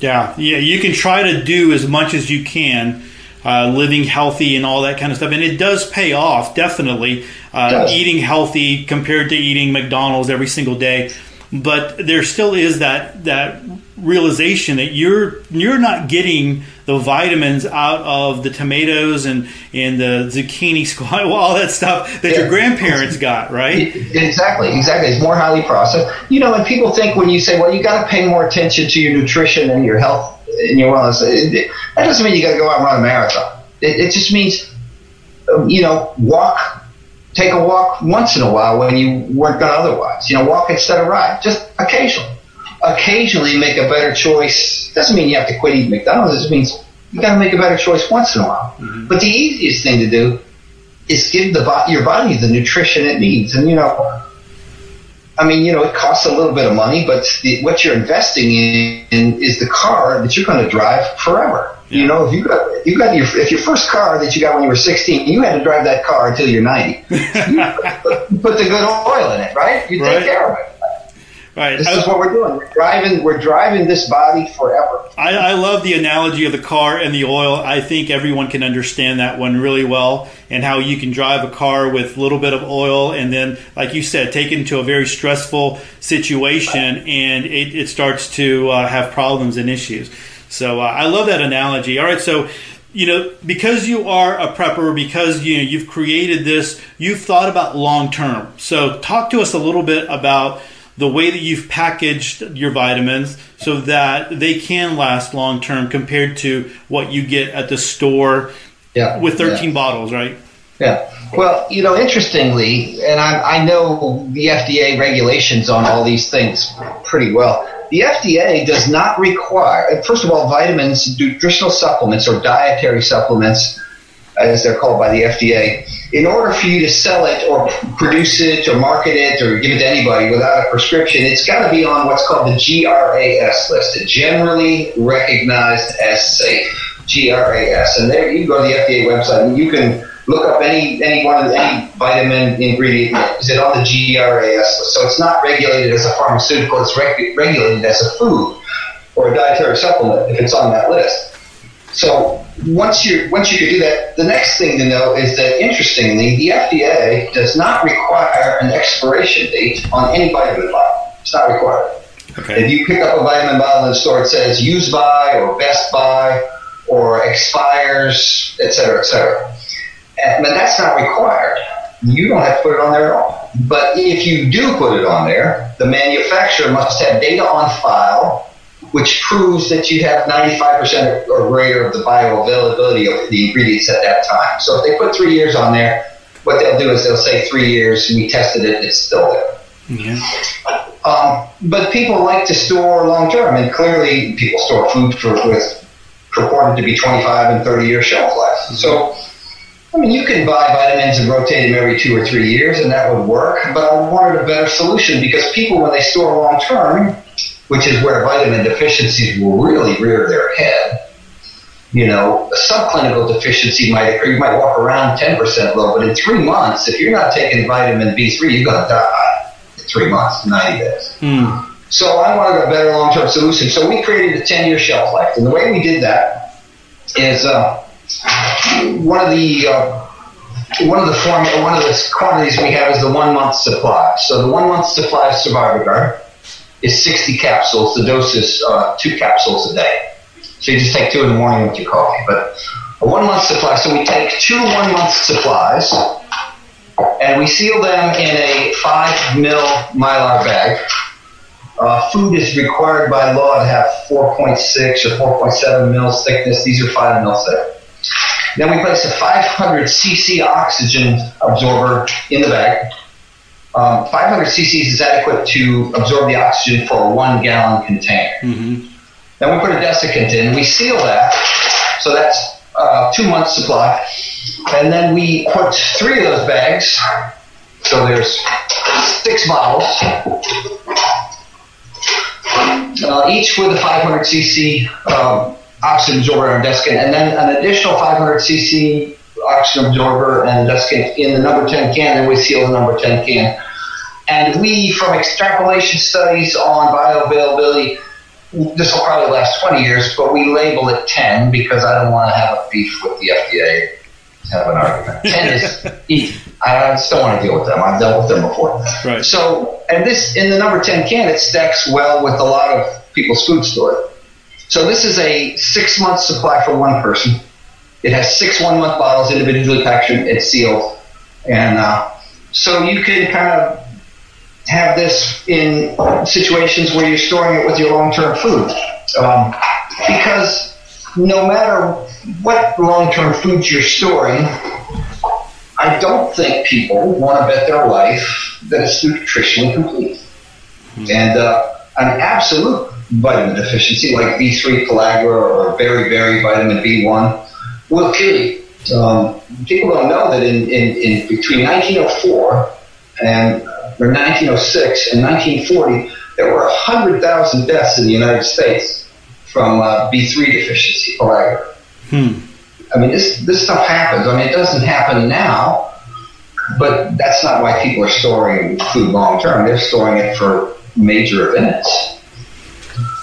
Yeah, yeah. You can try to do as much as you can. Uh, living healthy and all that kind of stuff. And it does pay off, definitely. Uh, eating healthy compared to eating McDonald's every single day but there still is that that realization that you're you're not getting the vitamins out of the tomatoes and and the zucchini squash, all that stuff that yeah. your grandparents got, right? Exactly, exactly. It's more highly processed. You know, and people think when you say, "Well, you got to pay more attention to your nutrition and your health and your wellness," that doesn't mean you got to go out and run a marathon. It, it just means, um, you know, walk take a walk once in a while when you weren't going to otherwise. You know, walk instead of ride, just occasionally. Occasionally make a better choice. Doesn't mean you have to quit eating McDonald's. It just means you got to make a better choice once in a while. Mm-hmm. But the easiest thing to do is give the your body the nutrition it needs. And you know, I mean, you know, it costs a little bit of money, but the, what you're investing in, in is the car that you're going to drive forever. Yeah. You know, if you got you got your if your first car that you got when you were 16, you had to drive that car until you're 90. you put the good oil in it, right? You take right. care of it. Right. This is what we're doing. We're driving. We're driving this body forever. I, I, love the analogy of the car and the oil. I think everyone can understand that one really well, and how you can drive a car with a little bit of oil, and then, like you said, take it into a very stressful situation, and it, it starts to uh, have problems and issues. So uh, I love that analogy. All right, so you know because you are a prepper because you know you've created this you've thought about long term so talk to us a little bit about the way that you've packaged your vitamins so that they can last long term compared to what you get at the store yeah, with 13 yeah. bottles, right? Yeah. Well, you know, interestingly, and I, I know the FDA regulations on all these things pretty well. The FDA does not require, first of all, vitamins, nutritional supplements, or dietary supplements, as they're called by the FDA in order for you to sell it or produce it or market it or give it to anybody without a prescription, it's got to be on what's called the GRAS list, generally recognized as safe. GRAS, and there you go to the FDA website and you can look up any any one of the, any vitamin ingredient. Is it on the GRAS list? So it's not regulated as a pharmaceutical; it's reg- regulated as a food or a dietary supplement if it's on that list. So once you once you can do that, the next thing to know is that interestingly, the FDA does not require an expiration date on any vitamin bottle. It's not required. Okay. If you pick up a vitamin bottle in the store, it says "use by" or "best by" or "expires," et cetera, et cetera. And, but that's not required. You don't have to put it on there at all. But if you do put it on there, the manufacturer must have data on file which proves that you have 95% or greater of the bioavailability of the ingredients at that time. So if they put three years on there, what they'll do is they'll say three years, we tested it, it's still there. Yeah. Um, but people like to store long term, and clearly people store food for, with purported to be 25 and 30 year shelf life. Mm-hmm. So, I mean, you can buy vitamins and rotate them every two or three years, and that would work. But I wanted a better solution because people, when they store long term, which is where vitamin deficiencies will really rear their head. You know, a subclinical deficiency might occur. You might walk around 10% low, but in three months, if you're not taking vitamin B3, you're going to die in three months, 90 days. Mm. So I wanted a better long-term solution. So we created a 10-year shelf life. And the way we did that is uh, one of the uh, one of the form, one of the quantities we have is the one month supply. So the one month supply of Survivaguard is 60 capsules. The dose is uh, two capsules a day. So you just take two in the morning with your coffee. But a one month supply. So we take two one month supplies and we seal them in a five mil mylar bag. Uh, food is required by law to have 4.6 or 4.7 mils thickness. These are five mils thick. Then we place a 500 cc oxygen absorber in the bag. Um, 500 cc's is adequate to absorb the oxygen for a one gallon container. Mm-hmm. Then we put a desiccant in, we seal that, so that's uh, two months supply. And then we put three of those bags, so there's six bottles, uh, each with a 500 cc um, oxygen absorber and desiccant, and then an additional 500 cc oxygen absorber and desiccant in the number 10 can, and we seal the number 10 can. And we, from extrapolation studies on bioavailability, this will probably last 20 years, but we label it 10 because I don't want to have a beef with the FDA. have an argument. Ten is easy. I just don't want to deal with them. I've dealt with them before. Right. So, and this in the number ten can, it stacks well with a lot of people's food storage. So this is a six month supply for one person. It has six one month bottles individually packaged and sealed, and uh, so you can kind of have this in situations where you're storing it with your long term food, um, because no matter what long term foods you're storing, I don't think people want to bet their life that it's nutritionally complete. Mm-hmm. And uh, an absolute vitamin deficiency like B3 pellagra or beriberi vitamin B1 will kill you. Um, people don't know that in, in, in between 1904 and or 1906 and 1940, there were 100,000 deaths in the United States from uh, B3 deficiency pellagra. Hmm. I mean, this this stuff happens. I mean, it doesn't happen now, but that's not why people are storing food long term. They're storing it for major events.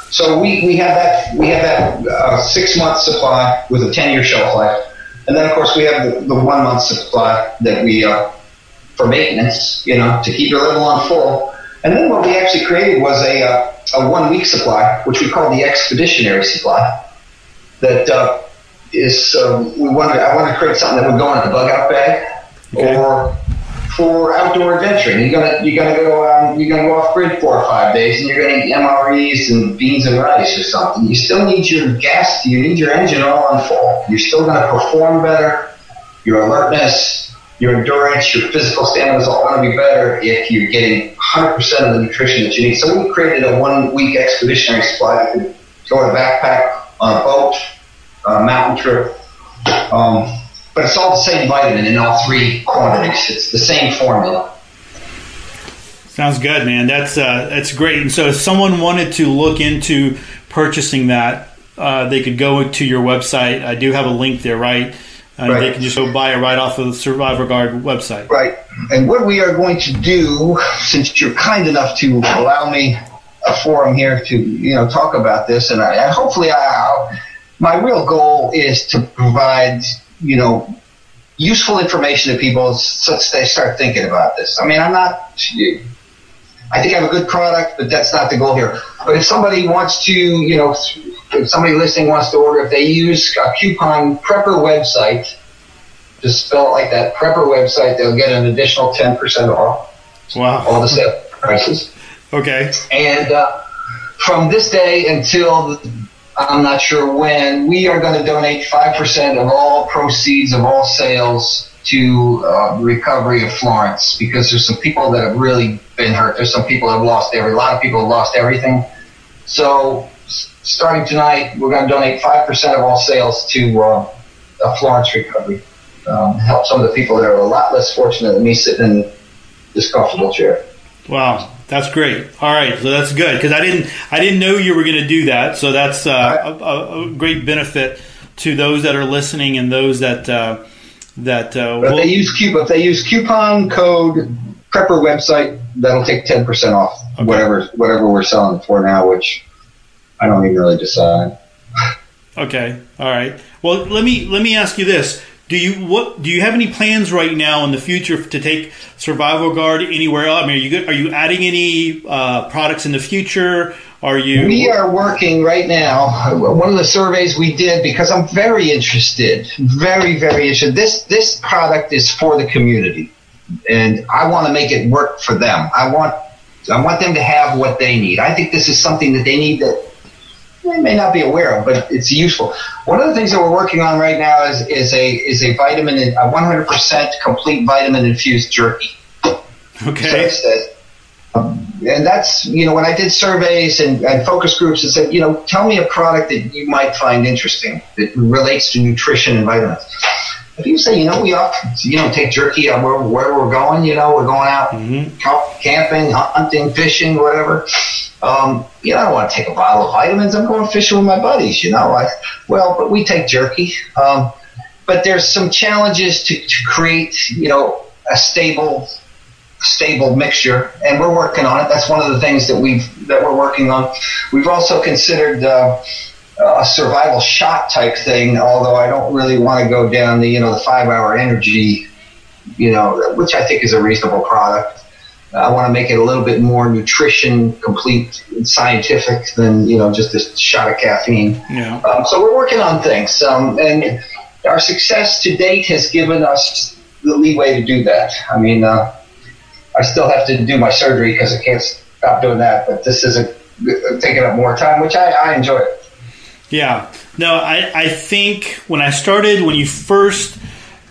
So we, we have that we have that uh, six month supply with a ten year shelf life, and then of course we have the, the one month supply that we uh, for maintenance, you know, to keep your level on full. And then what we actually created was a uh, a one week supply, which we call the expeditionary supply. That uh, is uh, we wanted I wanted to create something that would go in a bug out bag okay. or for outdoor adventuring. You're gonna you're gonna go um, you're gonna go off grid four or five days, and you're gonna eat MREs and beans and rice or something. You still need your gas. You need your engine all on full. You're still gonna perform better. Your alertness, your endurance, your physical stamina is all to be better if you're getting 100% of the nutrition that you need. So we created a one-week expeditionary supply. You could go in a backpack on a boat, a mountain trip. Um, but it's all the same vitamin in all three quantities. It's the same formula. Sounds good, man. That's uh, that's great. And so, if someone wanted to look into purchasing that, uh, they could go to your website. I do have a link there, right? Uh, right. They can just go buy it right off of the Survivaguard website. Right. And what we are going to do, since you're kind enough to allow me a forum here to you know talk about this, and I, hopefully I, my real goal is to provide you know, useful information to people so they start thinking about this. I mean, I'm not. I think I have a good product, but that's not the goal here. But if somebody wants to, you know, if somebody listening wants to order, if they use a coupon Prepper website, just spell it like that, Prepper website, they'll get an additional 10% off. Wow. All the sale prices. Okay. And uh, from this day until I'm not sure when. We are going to donate 5% of all proceeds of all sales to uh, recovery of Florence because there's some people that have really been hurt. There's some people that have lost every, a lot of people have lost everything. So starting tonight, we're going to donate 5% of all sales to uh, a Florence recovery. Um, help some of the people that are a lot less fortunate than me sitting in this comfortable chair. Wow. That's great. All right, so that's good because I didn't I didn't know you were going to do that. So that's uh, a, a, great benefit to those that are listening and those that uh, that uh, if they use coupon if they use coupon code Prepper website that'll take ten percent off okay. whatever whatever we're selling for now, which I don't even really decide. okay, all right. Well, let me let me ask you this: do you what do you have any plans right now in the future to take Survivaguard anywhere else? I mean, are you are you adding any uh, products in the future? Are you? We are working right now. One of the surveys we did because I'm very interested, very very interested. This this product is for the community, and I want to make it work for them. I want I want them to have what they need. I think this is something that they need that they may not be aware of, but it's useful. One of the things that we're working on right now is, is a is a vitamin, a 100% complete vitamin infused jerky. Okay. So um, and that's you know when I did surveys and, and focus groups, and said you know tell me a product that you might find interesting that relates to nutrition and vitamins. If you say, you know, we often, you know, take jerky where, where we're going, you know, we're going out mm-hmm. camping, hunting, fishing, whatever. Um, you know, I don't want to take a bottle of vitamins. I'm going fishing with my buddies, you know. I, well, but we take jerky. Um, but there's some challenges to, to create, you know, a stable, stable mixture, and we're working on it. That's one of the things that we've that we're working on. We've also considered uh, a survival shot type thing. Although I don't really want to go down the you know the five hour energy, you know, which I think is a reasonable product. I want to make it a little bit more nutrition complete, and scientific than you know just a shot of caffeine. Yeah. Um, so we're working on things, um, and our success to date has given us the leeway to do that. I mean, uh, I still have to do my surgery because I can't stop doing that, but this is a, taking up more time, which I, I enjoy. Yeah. No, I, I think when I started, when you first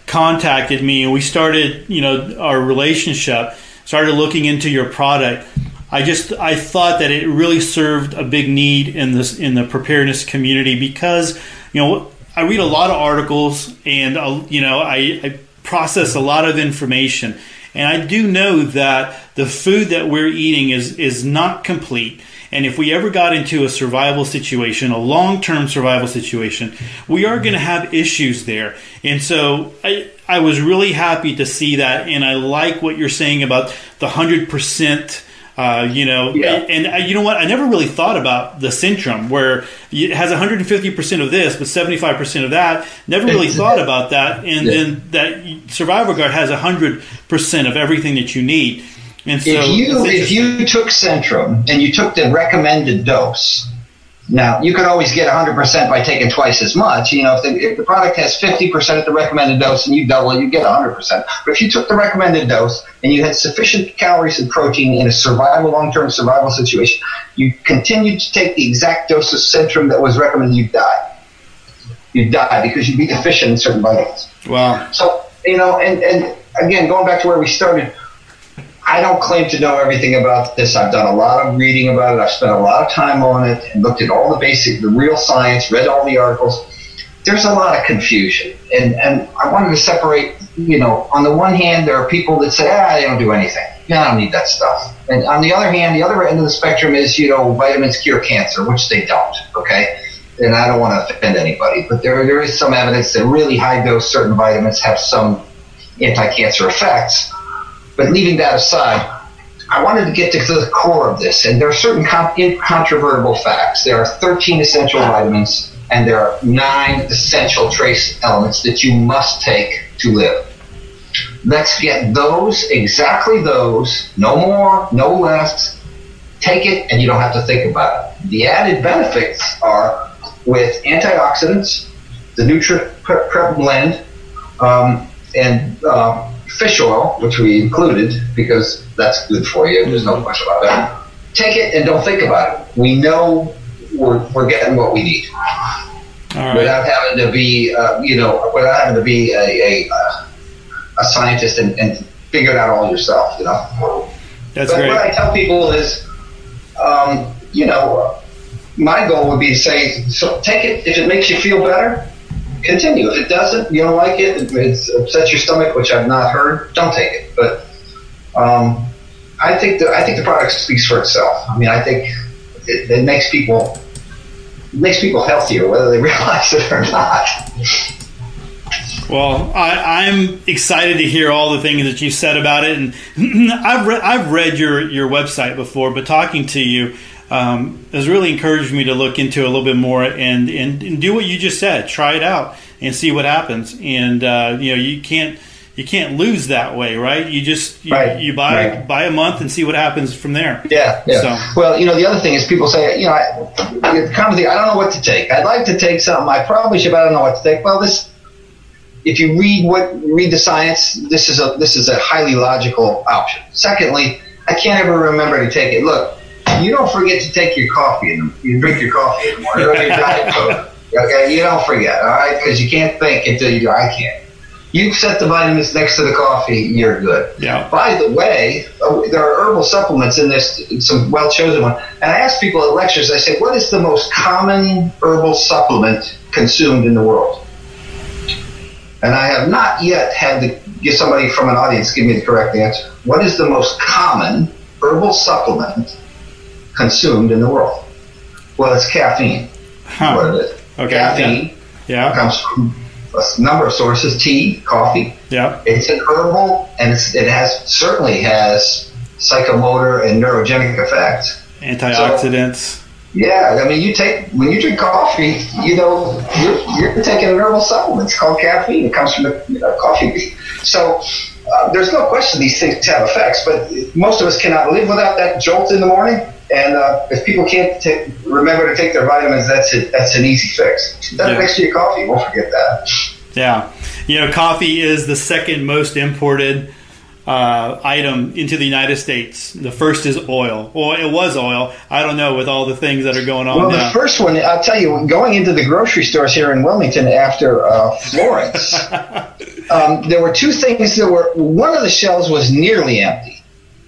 contacted me and we started, you know, our relationship, started looking into your product, I just I thought that it really served a big need in this in the preparedness community because you know I read a lot of articles and uh, you know I, I process a lot of information and I do know that the food that we're eating is is not complete. And if we ever got into a survival situation, a long term survival situation, we are going to have issues there. And so I, I was really happy to see that. And I like what you're saying about the 100%. Uh, you know, Yeah. and, and you know what? I never really thought about the Centrum, where it has 150 percent of this, but 75 percent of that. Never really thought about that, and Yeah. then that Survivaguard has 100 percent of everything that you need. And so, if you if you took Centrum and you took the recommended dose, now you could always get 100% by taking twice as much. You know, if the, if the product has 50% of the recommended dose and you double it, you get 100%. But if you took the recommended dose and you had sufficient calories and protein in a survival, long-term survival situation, you continued to take the exact dose of Centrum that was recommended, you die. You die because you'd be deficient in certain vitamins. wow, So, you know, and, and again, going back to where we started, I don't claim to know everything about this. I've done a lot of reading about it. I've spent a lot of time on it and looked at all the basic, the real science, read all the articles. There's a lot of confusion. And, and I wanted to separate, you know, on the one hand, there are people that say, ah, they don't do anything. Yeah, I don't need that stuff. And on the other hand, the other end of the spectrum is, you know, vitamins cure cancer, which they don't, okay? And I don't want to offend anybody, but there, there is some evidence that really high dose certain vitamins have some anti-cancer effects. But leaving that aside, I wanted to get to the core of this, and there are certain con- incontrovertible facts. There are 13 essential vitamins, and there are nine essential trace elements that you must take to live. Let's get those, exactly those, no more, no less. Take it, and you don't have to think about it. The added benefits are with antioxidants, the NutriPrep blend, um, and uh, fish oil, which we included because that's good for you. There's no question about that. Take it and don't think about it. We know we're, we're getting what we need right, without having to be, uh, you know, without having to be a, a, a scientist and, and figure it out all yourself, you know. that's but great. what I tell people is, um, you know, my goal would be to say, so take it if it makes you feel better. Continue. If it doesn't, you don't like it, it upsets your stomach, which I've not heard, don't take it. But um, I think the I think the product speaks for itself. I mean, I think it, it makes people it makes people healthier, whether they realize it or not. Well, I, I'm excited to hear all the things that you said about it, and I've read I've read your your website before, but talking to you um, has really encouraged me to look into a little bit more and, and and do what you just said. Try it out and see what happens. And uh, you know, you can't you can't lose that way, right? You just you, Right, you buy right. buy a month and see what happens from there. Yeah, yeah. So- Well, you know, the other thing is people say, you know, I, the common thing, I don't know what to take. I'd like to take something. I probably should, but I don't know what to take. Well, this, if you read what read the science, this is a this is a highly logical option. Secondly, I can't ever remember to take it. Look, you don't forget to take your coffee in the, you drink your coffee in the morning or your diet coke. Okay, you don't forget, all right, because you can't think until you do. I can't. You set the vitamins next to the coffee, you're good. Yeah. By the way, uh, there are herbal supplements in this, some well chosen one. And I ask people at lectures, I say, what is the most common herbal supplement consumed in the world? And I have not yet had to get somebody from an audience give me the correct answer. What is the most common herbal supplement consumed in the world? Well, it's caffeine. Huh. What it is. Okay, Caffeine Yeah. comes from a number of sources: tea, coffee, Yeah. it's an herbal, and it's, it has certainly has psychomotor and neurogenic effects. Antioxidants. Yeah, I mean, you take when you drink coffee, you know, you're, you're taking a herbal supplement. It's called caffeine. It comes from the you know, coffee bean. So uh, there's no question these things have effects, but most of us cannot live without that jolt in the morning. And uh, if people can't t- remember to take their vitamins, that's it. That's an easy fix. That yeah. next to your coffee, won't forget that. Yeah, you know, coffee is the second most imported uh, item into the United States. The first is oil. Well, it was oil. I don't know with all the things that are going on. Well, now. the first one, I'll tell you, going into the grocery stores here in Wilmington after uh, Florence, um, there were two things that were. One of the shelves was nearly empty.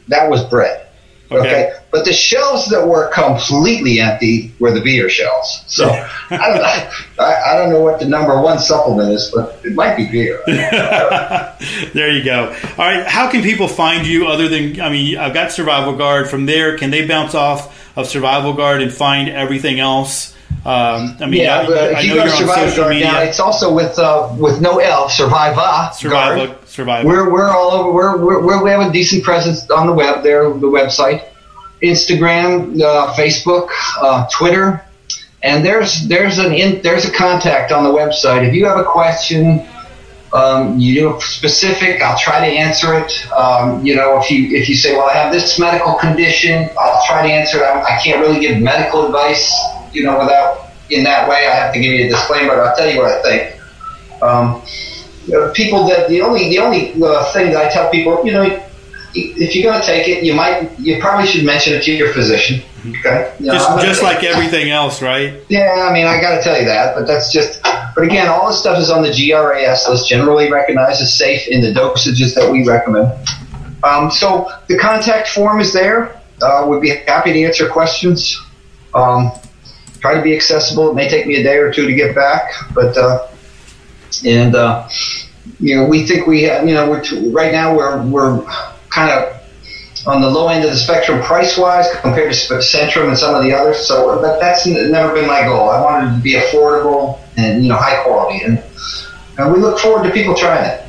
That was bread. Okay. okay. But the shelves that were completely empty were the beer shelves. So I, don't, I, I, don't know what the number one supplement is, but it might be beer. there you go. All right. How can people find you other than, I mean, I've got Survival Guard. From there, can they bounce off of Survival Guard and find everything else? Um, I mean, yeah, I, I know you're on social media. Now, it's also with uh, with no L, Surviva. Surviva, Surviva. We're we're all over. We're, we're, we have a decent presence on the web. There, the website, Instagram, uh, Facebook, uh, Twitter, and there's there's an in, there's a contact on the website. If you have a question, um, you know specific, I'll try to answer it. Um, you know, if you if you say, well, I have this medical condition, I'll try to answer it. I, I can't really give medical advice you know, without in that way, I have to give you a disclaimer. But I'll tell you what I think. Um, people that the only the only uh, thing that I tell people, you know, if you're going to take it, you might you probably should mention it to your physician. Okay, you know, just, just like everything else, right? Yeah, I mean, I got to tell you that, but that's just. But again, all this stuff is on the GRAS list, generally recognized as safe in the dosages that we recommend. Um, so the contact form is there. Uh, we'd be happy to answer questions. Um, try to be accessible. It may take me a day or two to get back, but uh, and uh, you know we think we have, you know we're t- right now we're we're kind of on the low end of the spectrum price wise compared to Centrum and some of the others. So but that's never been my goal. I wanted to be affordable and you know high quality, and, and we look forward to people trying it.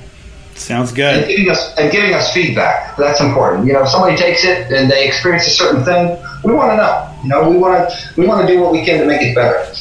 Sounds good. And giving us and giving us feedback. That's important. You know, if somebody takes it and they experience a certain thing, we want to know. You know, we want to we want to do what we can to make it better.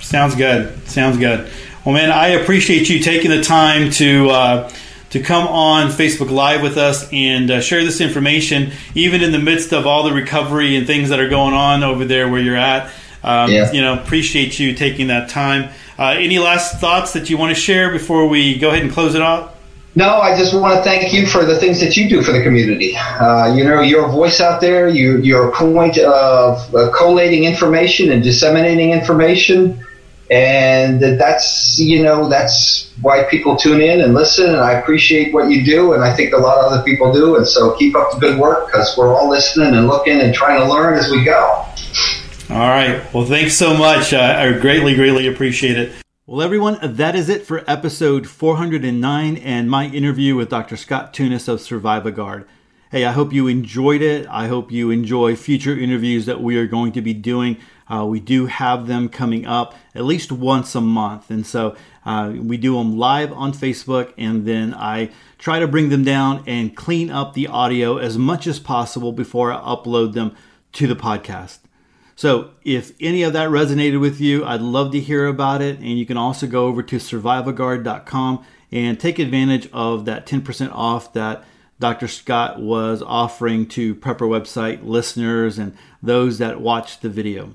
Sounds good. Sounds good. Well, man, I appreciate you taking the time to uh, to come on Facebook Live with us and uh, share this information, even in the midst of all the recovery and things that are going on over there where you're at. Um, yeah. You know, appreciate you taking that time. Uh, any last thoughts that you want to share before we go ahead and close it off? No, I just want to thank you for the things that you do for the community. Uh, you know, you're voice out there. You, you're point of uh, collating information and disseminating information, and that's you know that's why people tune in and listen. And I appreciate what you do, and I think a lot of other people do. And so keep up the good work because we're all listening and looking and trying to learn as we go. All right. Well, thanks so much. Uh, I greatly, greatly appreciate it. Well, everyone, that is it for episode 409 and my interview with Dr. Scott Tunis of Survivaguard. Hey, I hope you enjoyed it. I hope you enjoy future interviews that we are going to be doing. Uh, we do have them coming up at least once a month. And so uh, we do them live on Facebook, and then I try to bring them down and clean up the audio as much as possible before I upload them to the podcast. So, if any of that resonated with you, I'd love to hear about it. And you can also go over to survivaguard.com and take advantage of that 10% off that Dr. Scott was offering to Prepper website listeners and those that watched the video.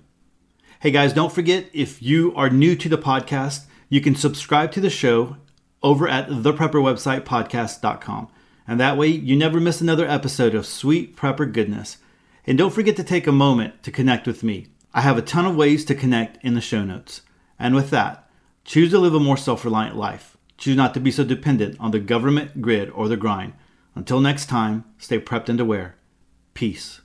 Hey guys, don't forget if you are new to the podcast, you can subscribe to the show over at theprepperwebsitepodcast.com. And that way you never miss another episode of Sweet Prepper Goodness. And don't forget to take a moment to connect with me. I have a ton of ways to connect in the show notes. And with that, choose to live a more self reliant life. Choose not to be so dependent on the government, grid, or the grind. Until next time, stay prepped and aware. Peace.